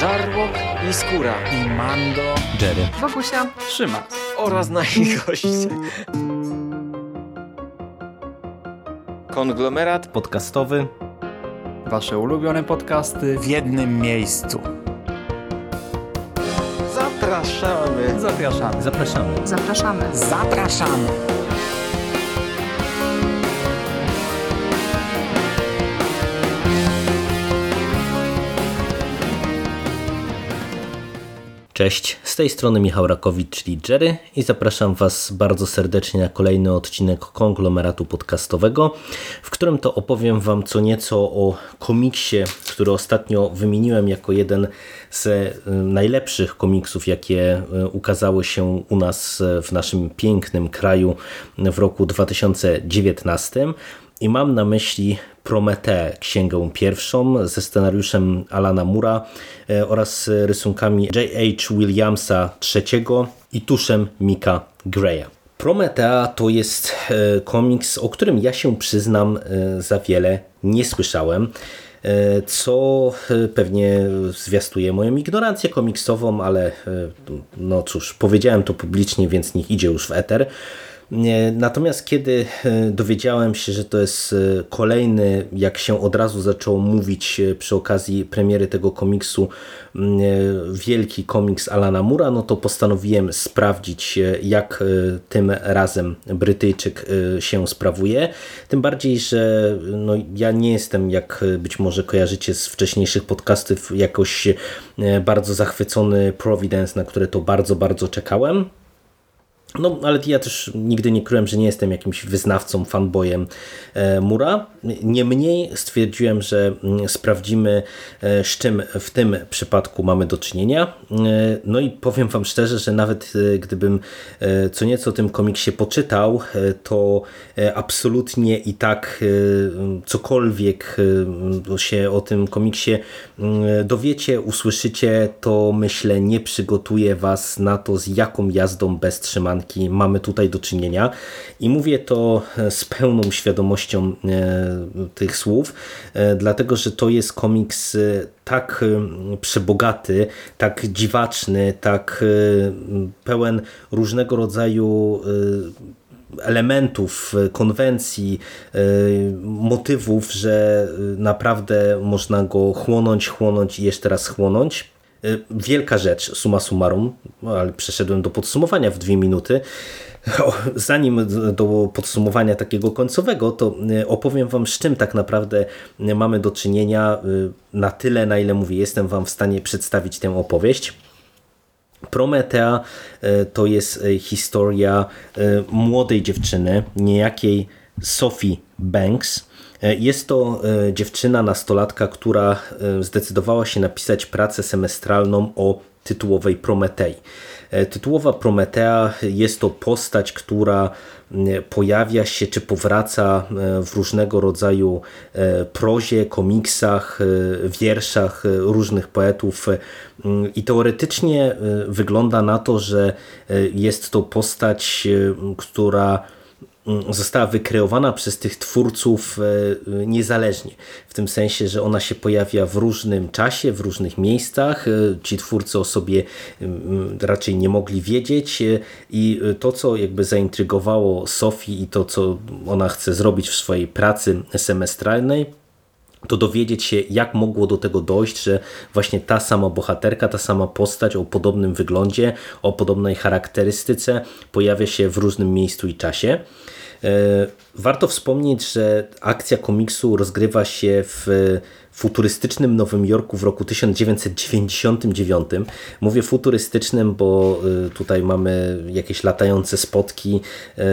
Żarłok i Skóra i Mando, Jerry, Wokusia, Trzyma oraz nasi goście. Konglomerat podcastowy. Wasze ulubione podcasty w jednym miejscu. Zapraszamy. Zapraszamy. Zapraszamy. zapraszamy. Zapraszamy. Cześć, z tej strony Michał Rakowicz, czyli Jerry i zapraszam Was bardzo serdecznie na kolejny odcinek konglomeratu podcastowego, w którym to opowiem Wam co nieco o komiksie, który ostatnio wymieniłem jako jeden z y, najlepszych komiksów, jakie y, ukazały się u nas w naszym pięknym kraju w roku 2019. I mam na myśli Prometę, księgę pierwszą ze scenariuszem Alana Mura e, oraz rysunkami J.H. Williamsa III i tuszem Mika Greya. Prometea to jest e, komiks, o którym ja się przyznam e, za wiele nie słyszałem co pewnie zwiastuje moją ignorancję komiksową, ale no cóż, powiedziałem to publicznie, więc niech idzie już w eter. Natomiast kiedy e, dowiedziałem się, że to jest e, kolejny, jak się od razu zaczęło mówić e, przy okazji premiery tego komiksu, wielki komiks Alana Mura, no to postanowiłem sprawdzić, jak tym razem Brytyjczyk się sprawuje. Tym bardziej, że no, ja nie jestem, jak być może kojarzycie z wcześniejszych podcastów, jakoś bardzo zachwycony Providence, na które to bardzo, bardzo czekałem. No, ale ja też nigdy nie kryłem, że nie jestem jakimś wyznawcą, fanboyem e, Mura. Niemniej stwierdziłem, że mm, sprawdzimy, e, z czym w tym przypadku mamy do czynienia. E, no i powiem Wam szczerze, że nawet gdybym co nieco o tym komiksie poczytał, to absolutnie i tak cokolwiek się o tym komiksie mm, dowiecie, usłyszycie, to myślę nie przygotuje Was na to, z jaką jazdą bez trzymania mamy tutaj do czynienia. I mówię to e, z pełną świadomością e, tych słów, e, dlatego że to jest komiks tak przebogaty, tak dziwaczny, tak pełen różnego rodzaju elementów, konwencji, motywów, że naprawdę można go chłonąć, chłonąć i jeszcze raz chłonąć. Y, wielka rzecz, suma summarum, ale przeszedłem do podsumowania w dwie minuty. Zanim do podsumowania takiego końcowego, to y, opowiem Wam, z czym tak naprawdę mamy do czynienia y, na tyle, na ile mówię, jestem Wam w stanie przedstawić tę opowieść. Prometea to jest historia młodej dziewczyny, niejakiej Sophie Banks, jest to e, dziewczyna, nastolatka, która e, zdecydowała się napisać pracę semestralną o tytułowej Prometei. Tytułowa Prometea jest to postać, która pojawia się czy powraca w różnego rodzaju prozie, komiksach, wierszach różnych poetów i teoretycznie wygląda na to, że jest to postać, która została wykreowana przez tych twórców e, niezależnie. W tym sensie, że ona się pojawia w różnym czasie, w różnych miejscach. E, ci twórcy o sobie raczej nie mogli wiedzieć e, i to, co jakby zaintrygowało Sofii i to, co ona chce zrobić w swojej pracy semestralnej, to dowiedzieć się, jak mogło do tego dojść, że właśnie ta sama bohaterka, ta sama postać o podobnym wyglądzie, o podobnej charakterystyce pojawia się w różnym miejscu i czasie. E, warto wspomnieć, że akcja komiksu rozgrywa się w futurystycznym Nowym Jorku w roku 1999. Mówię futurystycznym, bo e, tutaj mamy jakieś latające spotki e,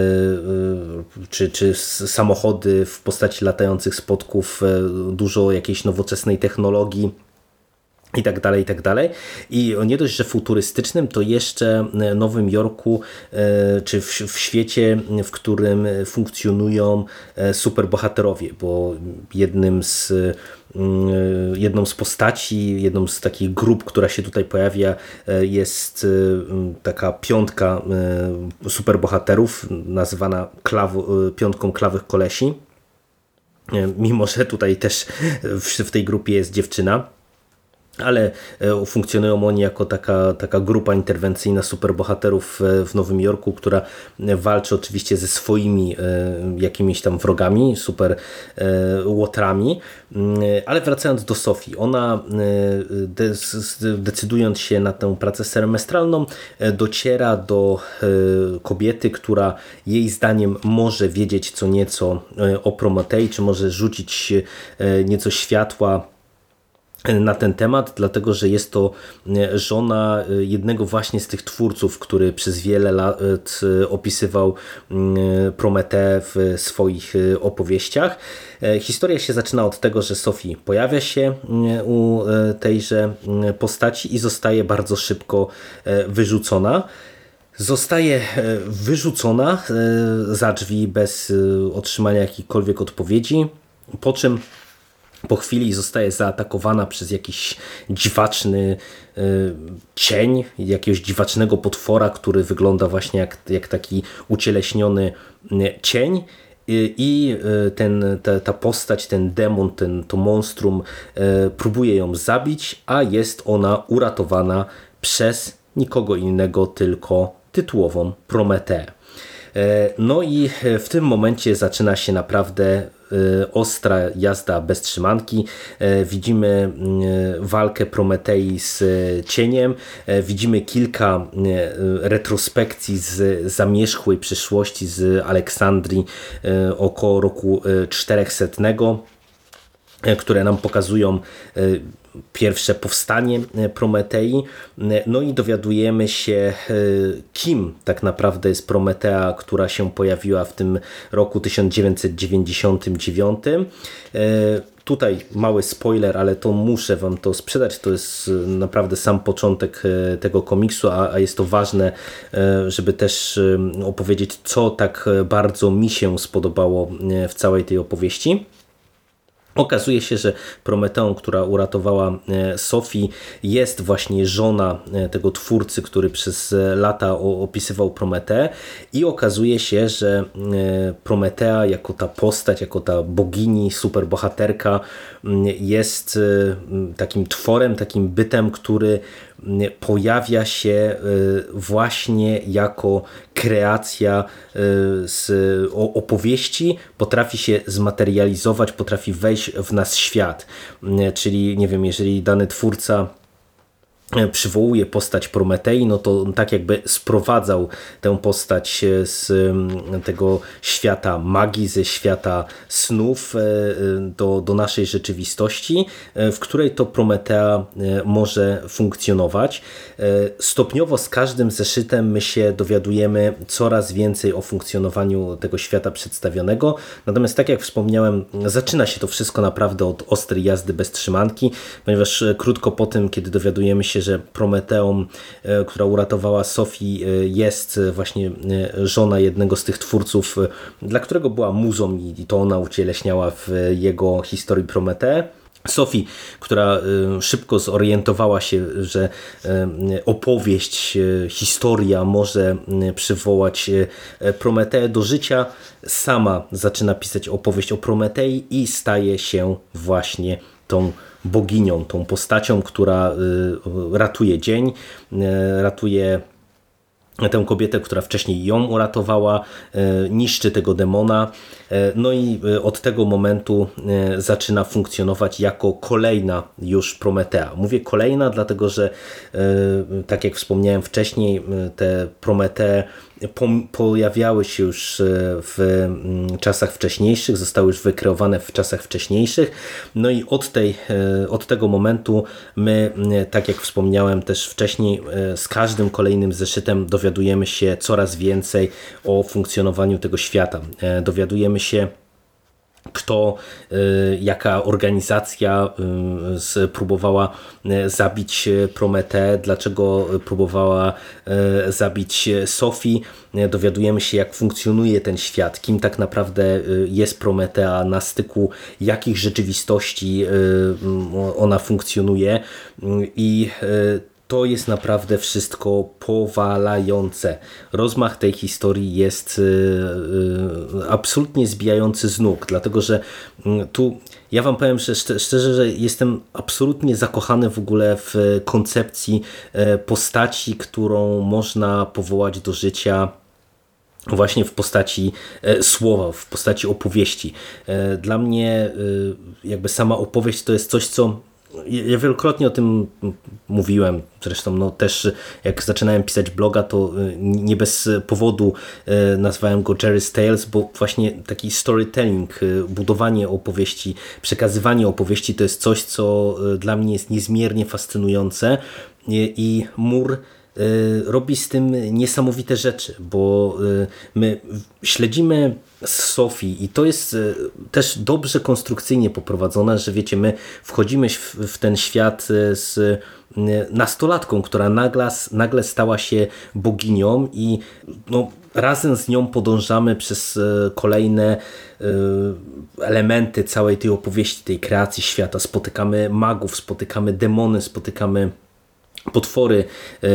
czy, czy samochody w postaci latających spotków, dużo jakiejś nowoczesnej technologii i tak dalej, i tak dalej. I nie dość, że futurystycznym, to jeszcze Nowym Jorku, e, czy w, w świecie, w którym funkcjonują e, superbohaterowie, bo jednym z mm, jedną z postaci, jedną z takich grup, która się tutaj pojawia e, jest taka piątka superbohaterów nazywana klaw, piątką klawych kolesi. Mimo, że tutaj też w tej grupie jest dziewczyna ale e, funkcjonują oni jako taka, taka grupa interwencyjna superbohaterów e, w Nowym Jorku, która walczy oczywiście ze swoimi e, jakimiś tam wrogami, super łotrami, mm, ale wracając do Sofii, ona decydując się na tę pracę semestralną dociera do kobiety, która jej zdaniem może wiedzieć co nieco o Prometei, czy może rzucić nieco światła na ten temat, dlatego że jest to e, żona e, jednego właśnie z tych twórców, który przez wiele lat e, opisywał mm, Prometę w swoich opowieściach. Historia się zaczyna od tego, że Sophie pojawia się u tejże postaci i zostaje bardzo szybko wyrzucona. Zostaje wyrzucona za drzwi bez otrzymania jakichkolwiek odpowiedzi, po czym po chwili zostaje zaatakowana przez jakiś dziwaczny y, cień, jakiegoś dziwacznego potwora, który wygląda właśnie jak, jak taki ucieleśniony y, cień. I y, ten, ta, ta postać, ten demon, ten, to monstrum próbuje ją zabić, a jest ona uratowana przez nikogo innego, tylko tytułową Prometeę. No i w tym momencie zaczyna się naprawdę ostra jazda bez trzymanki. Y, widzimy y, walkę Prometei z cieniem. Widzimy kilka retrospekcji z zamierzchłej przyszłości z Aleksandrii około roku 400 które nam pokazują pierwsze powstanie e, Prometei. E, no i dowiadujemy się, e, kim tak naprawdę jest Prometea, która się pojawiła w tym roku 1999. Tutaj mały spoiler, ale to muszę Wam to sprzedać. To jest naprawdę sam początek tego komiksu, a jest to ważne, żeby też opowiedzieć, co tak bardzo mi się spodobało w całej tej opowieści. Okazuje się, że Prometeą, która uratowała e, Sofii, jest właśnie żona e, tego twórcy, który przez e, lata opisywał Prometeę i okazuje się, że Prometea jako ta postać, jako ta bogini, superbohaterka jest takim tworem, takim bytem, który pojawia się właśnie jako kreacja z opowieści, potrafi się zmaterializować, potrafi wejść w nas świat. Czyli nie wiem, jeżeli dany twórca przywołuje postać Prometei, no to tak jakby sprowadzał tę postać e, z tego świata magii, ze świata snów e, do, do naszej rzeczywistości, w której to Prometea może funkcjonować. Stopniowo z każdym zeszytem my się dowiadujemy coraz więcej o funkcjonowaniu tego świata przedstawionego, natomiast tak jak wspomniałem, zaczyna się to wszystko naprawdę od ostrej jazdy bez trzymanki, ponieważ krótko po tym, kiedy dowiadujemy się, że Prometeą, e, która uratowała Sofii, e, jest właśnie e, żona jednego z tych twórców, dla którego była muzą i to ona ucieleśniała w jego historii Prometę. Sofii, która szybko zorientowała się, że opowieść, historia może przywołać Prometeę do życia, sama zaczyna pisać opowieść o Prometei i staje się właśnie tą boginią, tą postacią, która y, ratuje dzień, y, ratuje tę kobietę, która wcześniej ją uratowała, y, niszczy tego demona, no i od tego momentu zaczyna funkcjonować jako kolejna już Prometea. Mówię kolejna, dlatego że tak jak wspomniałem wcześniej, te Prometee pojawiały się już e, w mm, czasach wcześniejszych, zostały już wykreowane w czasach wcześniejszych. No i od, tej, e, od tego momentu my, tak jak wspomniałem też wcześniej, e, z każdym kolejnym zeszytem dowiadujemy się coraz więcej o funkcjonowaniu tego świata. Dowiadujemy się kto, y, jaka organizacja y, próbowała y, zabić Prometę, dlaczego próbowała zabić Sofii. Dowiadujemy się, jak funkcjonuje ten świat, kim tak naprawdę jest Prometea, na styku jakich rzeczywistości ona funkcjonuje i to jest naprawdę wszystko powalające. Rozmach tej historii jest y, y, absolutnie zbijający z nóg, dlatego że mm, tu ja wam powiem że szczerze, że jestem absolutnie zakochany w ogóle w koncepcji postaci, którą można powołać do życia właśnie w postaci słowa, w postaci opowieści. Dla mnie jakby sama opowieść to jest coś, co ja wielokrotnie o tym mówiłem, zresztą no też jak zaczynałem pisać bloga, to y, nie bez powodu y, nazwałem go Jerry's Tales, bo właśnie taki storytelling, y, budowanie opowieści, przekazywanie opowieści to jest coś, co dla mnie jest niezmiernie fascynujące. I Mur robi z tym niesamowite rzeczy, bo my śledzimy Sofii i to jest e, też dobrze konstrukcyjnie poprowadzone, że wiecie, my wchodzimy w, ten świat z nastolatką, która nagle, nagle stała się boginią i no, razem z nią podążamy przez kolejne elementy całej tej opowieści, tej kreacji świata. Spotykamy magów, spotykamy demony, spotykamy potwory, e,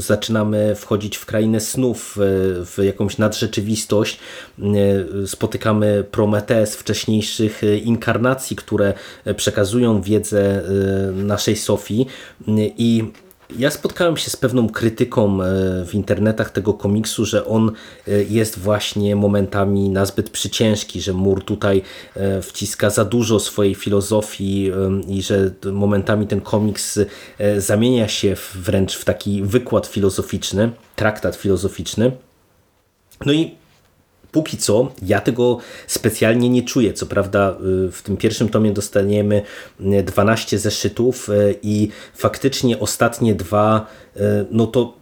zaczynamy wchodzić w krainę snów, e, w jakąś nadrzeczywistość, e, spotykamy Prometees wcześniejszych inkarnacji, które przekazują wiedzę naszej Sofii. I ja spotkałem się z pewną krytyką e, w internetach tego komiksu, że on e, jest właśnie momentami nazbyt przyciężki, że Mur tutaj e, wciska za dużo swojej filozofii i że momentami ten komiks zamienia się wręcz w taki wykład filozoficzny, traktat filozoficzny. No i póki co ja tego specjalnie nie czuję. Co prawda y, w tym pierwszym tomie dostaniemy 12 y, zeszytów y, i faktycznie ostatnie dwa, no to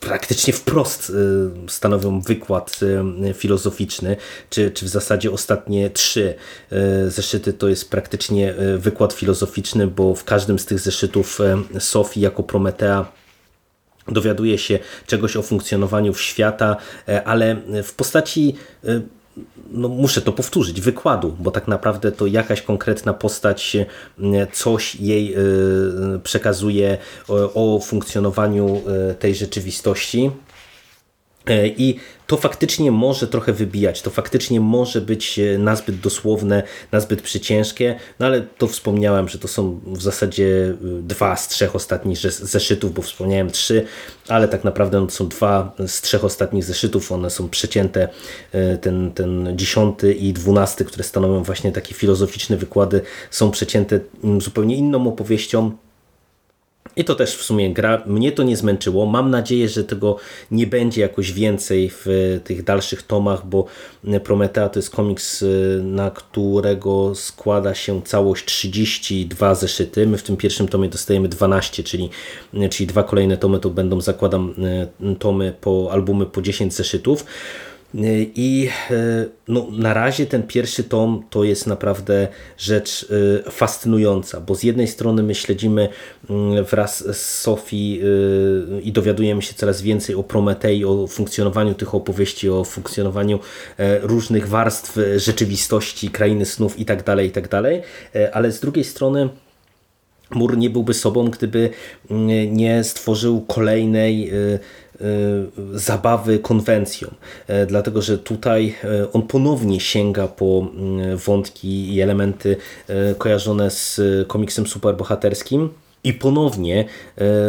praktycznie wprost stanowią wykład filozoficzny, czy, czy w zasadzie ostatnie trzy zeszyty to jest praktycznie wykład filozoficzny, bo w każdym z tych zeszytów Sofii jako Prometea dowiaduje się czegoś o funkcjonowaniu świata, e, ale w postaci e, no muszę to powtórzyć, wykładu, bo tak naprawdę to jakaś konkretna postać e, coś jej przekazuje o, o funkcjonowaniu tej rzeczywistości. I to faktycznie może trochę wybijać, to faktycznie może być e, nazbyt dosłowne, nazbyt przyciężkie, no ale to wspomniałem, że to są w zasadzie e, dwa z trzech ostatnich zeszytów, bo wspomniałem trzy, ale tak naprawdę no to są dwa z trzech ostatnich zeszytów, one są przecięte, e, ten, ten dziesiąty i dwunasty, które stanowią właśnie takie filozoficzne wykłady, są przecięte mm, zupełnie inną opowieścią, i to też w sumie gra. Mnie to nie zmęczyło. Mam nadzieję, że tego nie będzie jakoś więcej w tych dalszych tomach, bo Prometea to jest komiks, y, na którego składa się całość 32 zeszyty. My w tym pierwszym tomie dostajemy 12, czyli, czyli dwa kolejne tomy to będą, zakładam, tomy po albumy po 10 zeszytów. I e, no, na razie ten pierwszy tom to jest naprawdę rzecz e, fascynująca, bo z jednej strony my śledzimy mm, wraz z Sofii e, i dowiadujemy się coraz więcej o Prometei, o funkcjonowaniu tych opowieści, o funkcjonowaniu różnych warstw rzeczywistości, krainy snów itd., tak itd., tak ale z drugiej strony Mur nie byłby sobą, gdyby mm, nie stworzył kolejnej zabawy konwencją, e, dlatego że tutaj e, on ponownie sięga po mm, wątki i elementy e, kojarzone z komiksem superbohaterskim i ponownie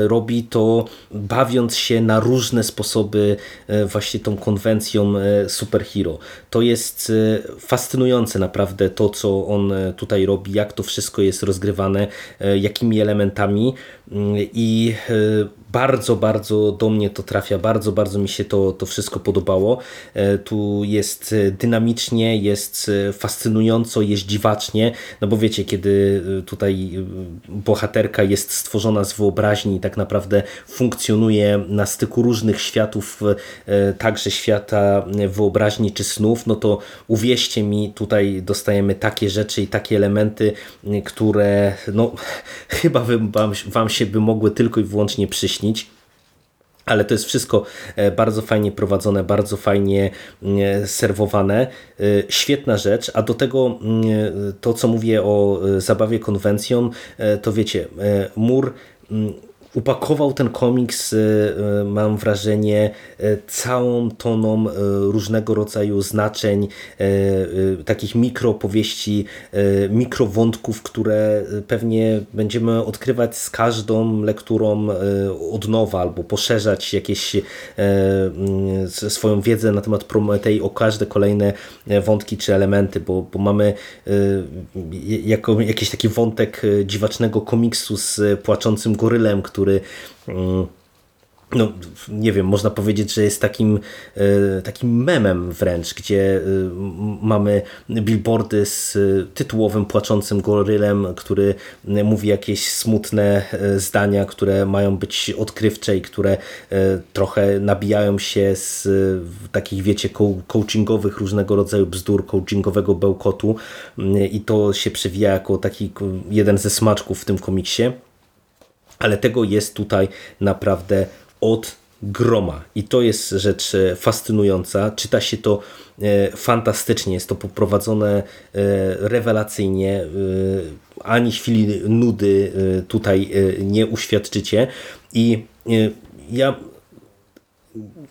robi to bawiąc się na różne sposoby właśnie tą konwencją superhero. To jest fascynujące naprawdę to, co on tutaj robi, jak to wszystko jest rozgrywane, jakimi elementami mm, i bardzo, bardzo do mnie to trafia, bardzo, bardzo mi się to, to wszystko podobało. E, tu jest e, dynamicznie, jest e, fascynująco, jest dziwacznie, no bo wiecie, kiedy tutaj bohaterka jest stworzona z wyobraźni i tak naprawdę funkcjonuje na styku różnych światów, także świata wyobraźni czy snów, no to uwierzcie mi, tutaj dostajemy takie rzeczy i takie elementy, które no chyba wam, wam się by mogły tylko i wyłącznie przyśnić ale to jest wszystko e, bardzo fajnie prowadzone, bardzo fajnie mm, serwowane. E, świetna rzecz, a do tego mm, to, co mówię o e, zabawie konwencją, to wiecie, mur mm, upakował ten komiks, mam wrażenie, całą toną różnego rodzaju znaczeń, takich mikropowieści, mikrowątków, które pewnie będziemy odkrywać z każdą lekturą od nowa albo poszerzać jakieś swoją wiedzę na temat Prometei o każde kolejne wątki czy elementy, bo, bo mamy jako, jakiś taki wątek dziwacznego komiksu z płaczącym gorylem, który mm, no, nie wiem, można powiedzieć, że jest takim, e, takim memem wręcz, gdzie e, mamy billboardy z tytułowym płaczącym gorylem, który mówi jakieś smutne e, zdania, które mają być odkrywcze i które trochę nabijają się z takich, wiecie, coachingowych różnego rodzaju bzdur, coachingowego bełkotu i to się przewija jako taki jeden ze smaczków w tym komiksie. Ale tego jest tutaj naprawdę od groma. I to jest rzecz e, fascynująca. Czyta się to e, fantastycznie, jest to poprowadzone e, rewelacyjnie. Ani chwili nudy tutaj nie uświadczycie. I ja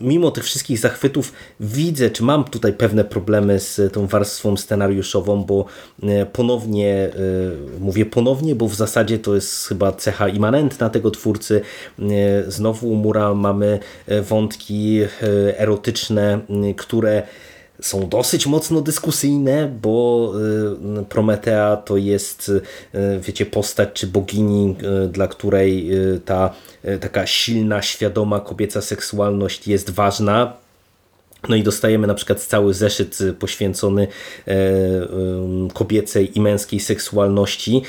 mimo tych wszystkich zachwytów widzę, czy mam tutaj pewne problemy z tą warstwą scenariuszową, bo e, ponownie, e, mówię ponownie, bo w zasadzie to jest chyba cecha immanentna tego twórcy. E, znowu u Mura mamy wątki erotyczne, które są dosyć mocno dyskusyjne, bo Prometea to jest, wiecie, postać czy bogini, dla której ta taka silna, świadoma kobieca seksualność jest ważna. No i dostajemy na przykład cały zeszyt poświęcony kobiecej i męskiej seksualności,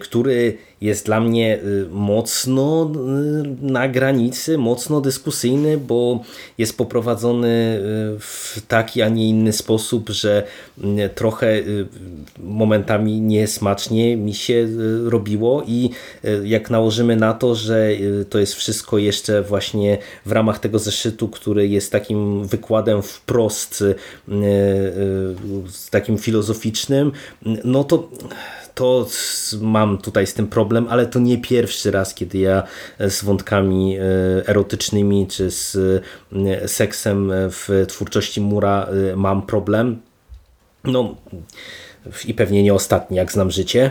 który jest dla mnie y, mocno y, na granicy, mocno dyskusyjny, bo jest poprowadzony y, w taki, a nie inny sposób, że trochę momentami niesmacznie mi się robiło i jak nałożymy na to, że to jest wszystko jeszcze właśnie w ramach tego zeszytu, który jest takim wykładem wprost takim filozoficznym, no to to mam tutaj z tym problem, ale to nie pierwszy raz, kiedy ja z wątkami e, erotycznymi czy z e, seksem w twórczości Mura e, mam problem. No i pewnie nie ostatni, jak znam życie.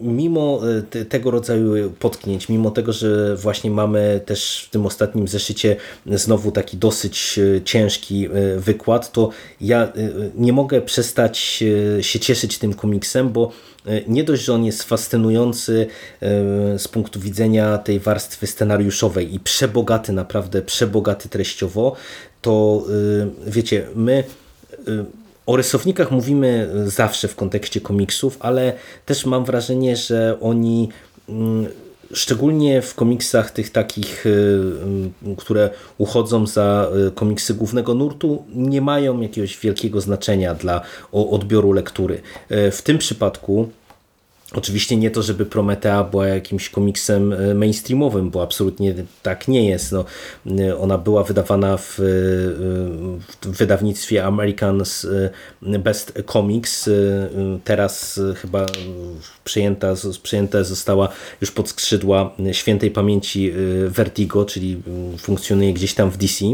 Mimo tego rodzaju potknięć, mimo tego, że właśnie mamy też w tym ostatnim zeszycie znowu taki dosyć ciężki wykład, to ja nie mogę przestać się cieszyć tym komiksem, bo nie dość, że on jest fascynujący z punktu widzenia tej warstwy scenariuszowej i przebogaty, naprawdę przebogaty treściowo, to wiecie, my o rysownikach mówimy zawsze w kontekście komiksów, ale też mam wrażenie, że oni mm, szczególnie w komiksach tych takich, y, które uchodzą za y, komiksy głównego nurtu, nie mają jakiegoś wielkiego znaczenia dla odbioru lektury. W tym przypadku Oczywiście nie to, żeby Prometea była jakimś komiksem e, mainstreamowym, bo absolutnie tak nie jest. No, e, ona była wydawana w, e, w wydawnictwie American's Best Comics. Teraz chyba przyjęta, przyjęta została już pod skrzydła świętej pamięci Vertigo, czyli funkcjonuje gdzieś tam w DC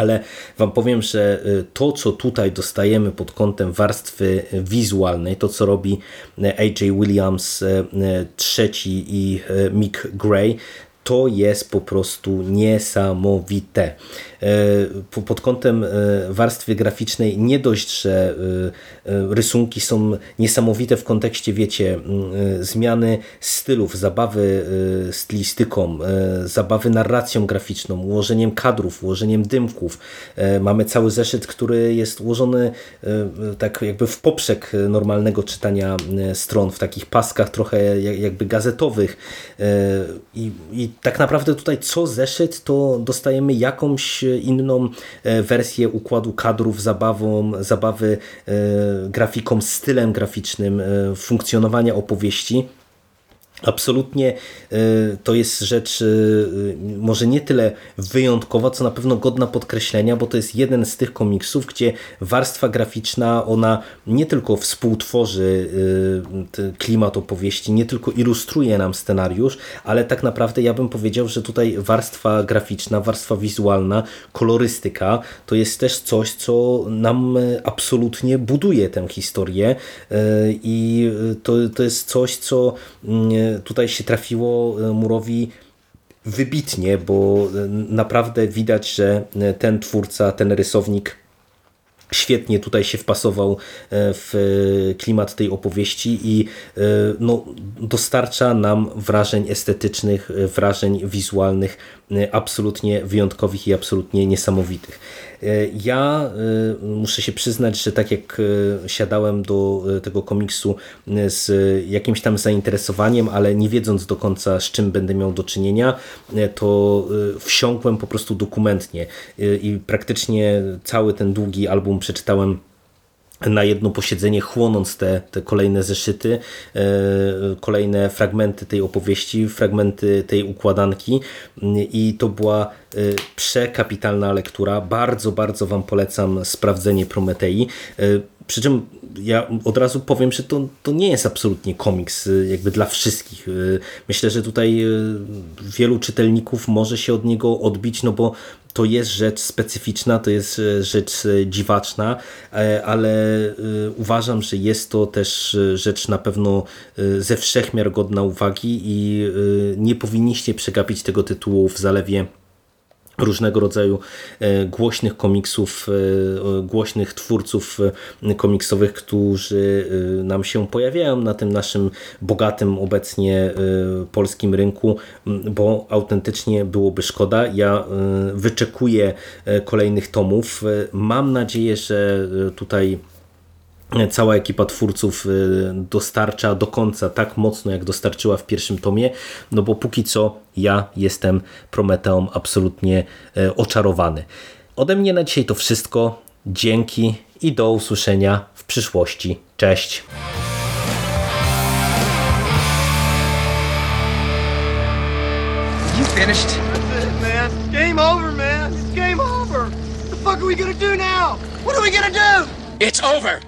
ale Wam powiem, że y, to, co tutaj dostajemy pod kątem warstwy wizualnej, to co robi y, AJ Williams y, trzeci i Mick Gray, to jest po prostu niesamowite. E, pod kątem e, warstwy graficznej nie dość, że e, rysunki są niesamowite w kontekście, wiecie, zmiany stylów, zabawy stylistyką, zabawy narracją graficzną, ułożeniem kadrów, ułożeniem dymków. Mamy cały zeszyt, który jest ułożony tak jakby w poprzek normalnego czytania stron, w takich paskach trochę jakby gazetowych i, i tak naprawdę tutaj co zeszyt, to dostajemy jakąś inną e, wersję układu kadrów, zabawą, zabawy e, grafiką, stylem graficznym, e, funkcjonowania opowieści. Absolutnie y, to jest rzecz y, może nie tyle wyjątkowa, co na pewno godna podkreślenia, bo to jest jeden z tych komiksów, gdzie warstwa graficzna, ona nie tylko współtworzy t- klimat opowieści, nie tylko ilustruje nam scenariusz, ale tak naprawdę ja bym powiedział, że tutaj warstwa graficzna, warstwa wizualna, kolorystyka to jest też coś, co nam absolutnie buduje tę historię i to, to jest coś, co mm, tutaj się trafiło y, Murowi wybitnie, bo y, naprawdę widać, że y, ten twórca, ten rysownik świetnie tutaj się wpasował e, w klimat tej opowieści i e, no, dostarcza nam wrażeń estetycznych, e, wrażeń wizualnych e, absolutnie wyjątkowych i absolutnie niesamowitych. E, Ja e, muszę się przyznać, że tak jak e, siadałem do e, tego komiksu e, z jakimś tam zainteresowaniem, ale nie wiedząc do końca z czym będę miał do czynienia, e, to e, wsiąkłem po prostu dokumentnie E, i praktycznie cały ten długi album przeczytałem na jedno posiedzenie, chłonąc te, te kolejne zeszyty, e, kolejne fragmenty tej opowieści, fragmenty tej układanki i to była e, przekapitalna lektura. Bardzo, bardzo Wam polecam sprawdzenie Prometei. E, Przy czym ja od razu powiem, że to, to nie jest absolutnie komiks e, jakby dla wszystkich. E, Myślę, że tutaj e, wielu czytelników może się od niego odbić, no bo to jest rzecz specyficzna, to jest rzecz dziwaczna, ale uważam, że jest to też rzecz na pewno ze wszechmiar godna uwagi i nie powinniście przegapić tego tytułu w zalewie różnego rodzaju e, głośnych komiksów, e, głośnych twórców e, komiksowych, którzy nam się pojawiają na tym naszym bogatym obecnie polskim rynku, bo autentycznie byłoby szkoda. Ja wyczekuję kolejnych tomów. Mam nadzieję, że tutaj cała ekipa twórców y, dostarcza do końca tak mocno, jak dostarczyła w pierwszym tomie, no bo póki co ja jestem Prometeą absolutnie y, oczarowany. Ode mnie na dzisiaj to wszystko. Dzięki i do usłyszenia w przyszłości. Cześć! You finished? That's it, man. Game over, man. It's game over. What the fuck are we gonna do now? What are we gonna do? It's over.